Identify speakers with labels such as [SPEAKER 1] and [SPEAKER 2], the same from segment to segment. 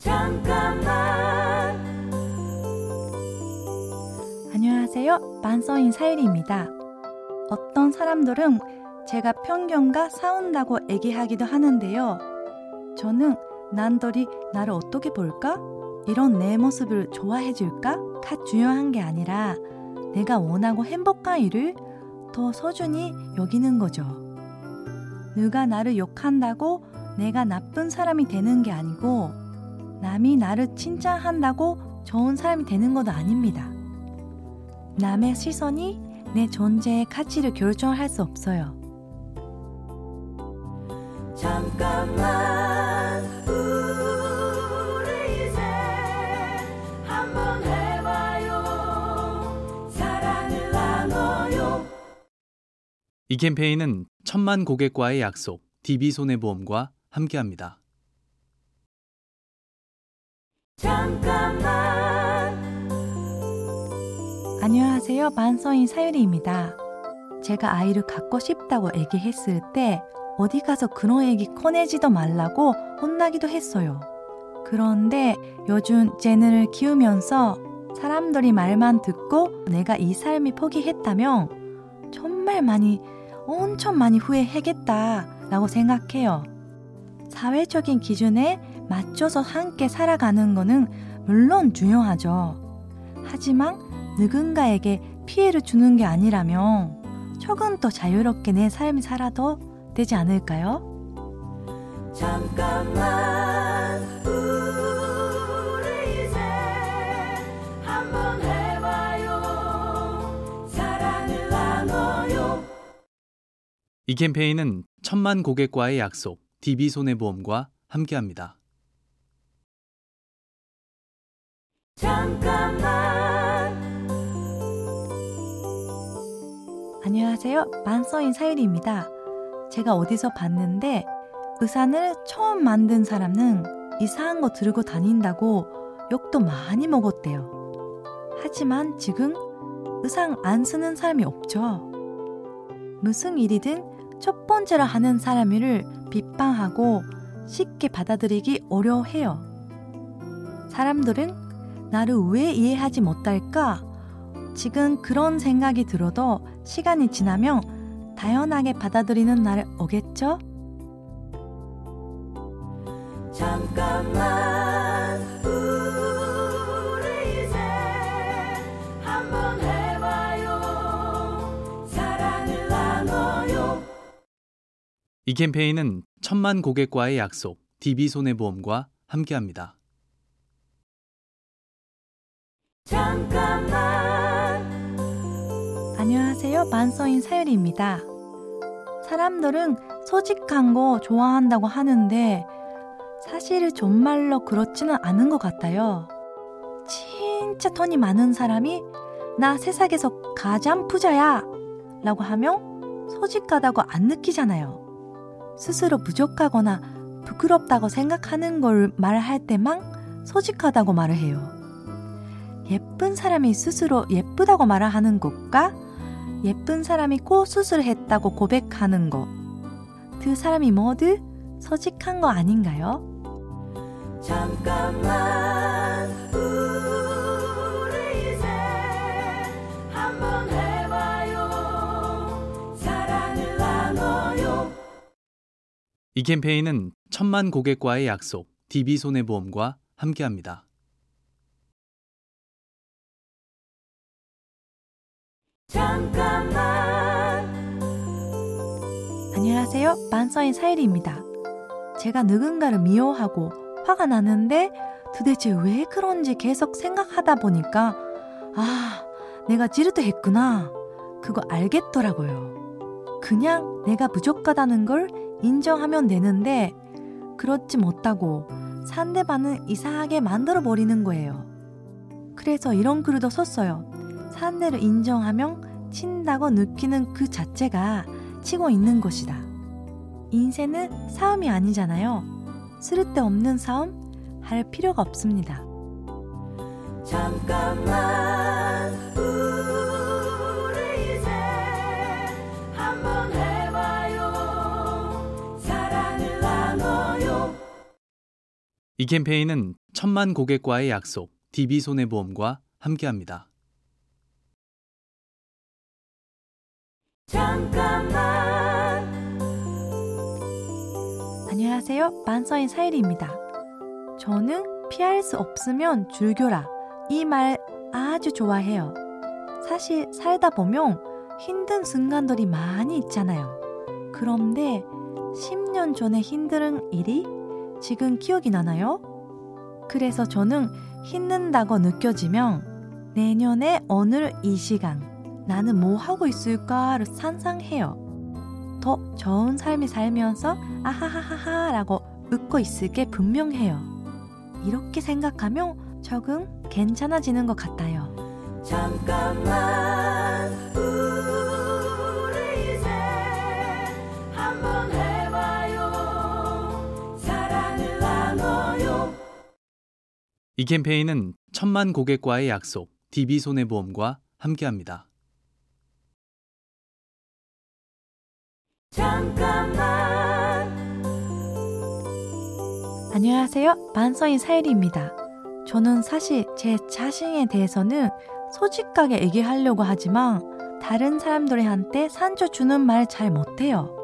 [SPEAKER 1] 잠깐만
[SPEAKER 2] 안녕하세요. 만서인 사유리입니다. 어떤 사람들은 제가 편견과 싸운다고 얘기하기도 하는데요. 저는 난들이 나를 어떻게 볼까? 이런 내 모습을 좋아해 줄까?가 중요한 게 아니라 내가 원하고 행복한 일을 더 소중히 여기는 거죠. 누가 나를 욕한다고 내가 나쁜 사람이 되는 게 아니고 남이 나를 칭찬한다고 좋은 사람이 되는 것도 아닙니다. 남의 시선이 내 존재의 가치를 결정할 수 없어요.
[SPEAKER 1] 잠깐만 우리 이제 한번 해봐요 사랑을 나눠요
[SPEAKER 3] 이 캠페인은 천만 고객과의 약속, DB손해보험과 함께합니다.
[SPEAKER 1] 잠깐만
[SPEAKER 2] 안녕하세요. 만서인 사유리입니다. 제가 아이를 갖고 싶다고 얘기했을 때 어디 가서 그런 얘기 꺼내지도 말라고 혼나기도 했어요. 그런데 요즘 쟤를 키우면서 사람들이 말만 듣고 내가 이 삶이 포기했다면 정말 많이, 엄청 많이 후회하겠다 라고 생각해요. 사회적인 기준에 맞춰서 함께 살아가는 거는 물론 중요하죠. 하지만 누군가에게 피해를 주는 게 아니라면 조금 더 자유롭게 내 삶이 살아도 되지 않을까요?
[SPEAKER 1] 잠깐만 우리 이제 한번 해봐요 사랑을 나눠요
[SPEAKER 3] 이 캠페인은 천만 고객과의 약속, DB손해보험과 함께합니다.
[SPEAKER 2] 안녕하세요. 만서인 사유리입니다. 제가 어디서 봤는데 의산을 처음 만든 사람은 이상한 거 들고 다닌다고 욕도 많이 먹었대요. 하지만 지금 의상 안 쓰는 사람이 없죠. 무슨 일이든 첫 번째로 하는 사람을 비판하고 쉽게 받아들이기 어려워해요. 사람들은 나를 왜 이해하지 못할까? 지금 그런 생각이 들어도 시간이 지나면 다연하게 받아들이는 날을 오겠죠?
[SPEAKER 1] 잠깐만 우리 이제 한번 해봐요 사랑을 나눠요
[SPEAKER 3] 이 캠페인은 천만 고객과의 약속, DB손해보험과 함께합니다.
[SPEAKER 1] 잠깐만
[SPEAKER 2] 안녕하세요. 만서인 사유리입니다. 사람들은 소직한 거 좋아한다고 하는데 사실 정말로 그렇지는 않은 것 같아요. 진짜 돈이 많은 사람이 나 세상에서 가장 부자야 라고 하면 소직하다고 안 느끼잖아요. 스스로 부족하거나 부끄럽다고 생각하는 걸 말할 때만 소직하다고 말을 해요. 예쁜 사람이 스스로 예쁘다고 말하는 것과 예쁜 사람이 코 수술 했다고 고백하는 것. 두 사람이 모두 소직한 거 아닌가요?
[SPEAKER 1] 잠깐만 우리 이제 한번 해봐요 사랑을 나눠요
[SPEAKER 3] 이 캠페인은 천만 고객과의 약속, DB손해보험과 함께합니다.
[SPEAKER 1] 잠깐만
[SPEAKER 2] 안녕하세요. 만서인 사유리입니다. 제가 누군가를 미워하고 화가 나는데 도대체 왜 그런지 계속 생각하다 보니까 아, 내가 지르드했구나. 그거 알겠더라고요. 그냥 내가 부족하다는 걸 인정하면 되는데 그렇지 못하고 상대방은 이상하게 만들어 버리는 거예요. 그래서 이런 글도 썼어요. 상대를 인정하면 친다고 느끼는 그 자체가 치고 있는 것이다. 인생은 싸움이 아니잖아요. 쓸데없는 싸움 할 필요가 없습니다.
[SPEAKER 1] 잠깐만 우리 이제 한번 해봐요 사랑을 나눠요
[SPEAKER 3] 이 캠페인은 천만 고객과의 약속, DB손해보험과 함께합니다.
[SPEAKER 1] 잠깐만
[SPEAKER 2] 안녕하세요. 만서인 사유리입니다. 저는 피할 수 없으면 줄교라. 이 말 아주 좋아해요. 사실 살다 보면 힘든 순간들이 많이 있잖아요. 그런데 10년 전에 힘든 일이 지금 기억이 나나요? 그래서 저는 힘든다고 느껴지면 내년에 오늘 이 시간 나는 뭐 하고 있을까를 상상해요. 더 좋은 삶을 살면서 아하하하하라고 웃고 있을 게 분명해요. 이렇게 생각하면 적응 괜찮아지는 것 같아요.
[SPEAKER 1] 잠깐만 우리 이제 한번 해봐요 사랑을 나눠요
[SPEAKER 3] 이 캠페인은 천만 고객과의 약속, DB손해보험과 함께합니다.
[SPEAKER 1] 잠깐만
[SPEAKER 2] 안녕하세요. 만서인 사유리입니다. 저는 사실 제 자신에 대해서는 솔직하게 얘기하려고 하지만 다른 사람들한테 상처 주는 말 잘 못해요.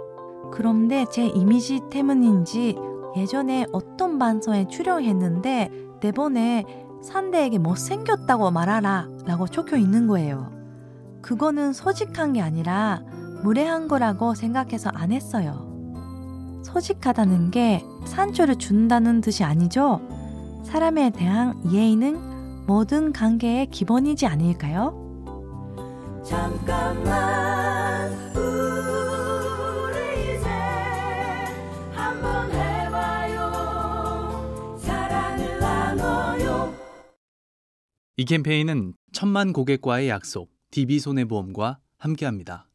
[SPEAKER 2] 그런데 제 이미지 때문인지 예전에 어떤 방송에 출연했는데 내번에 상대에게 못생겼다고 말하라 라고 적혀 있는 거예요. 그거는 솔직한 게 아니라 무례한 거라고 생각해서 안 했어요. 솔직하다는 게 상처를 준다는 뜻이 아니죠? 사람에 대한 예의는 모든 관계의 기본이지 않을까요?
[SPEAKER 1] 잠깐만 우리 이제 한번 해봐요 사랑을 나눠요
[SPEAKER 3] 이 캠페인은 천만 고객과의 약속, DB손해보험과 함께합니다.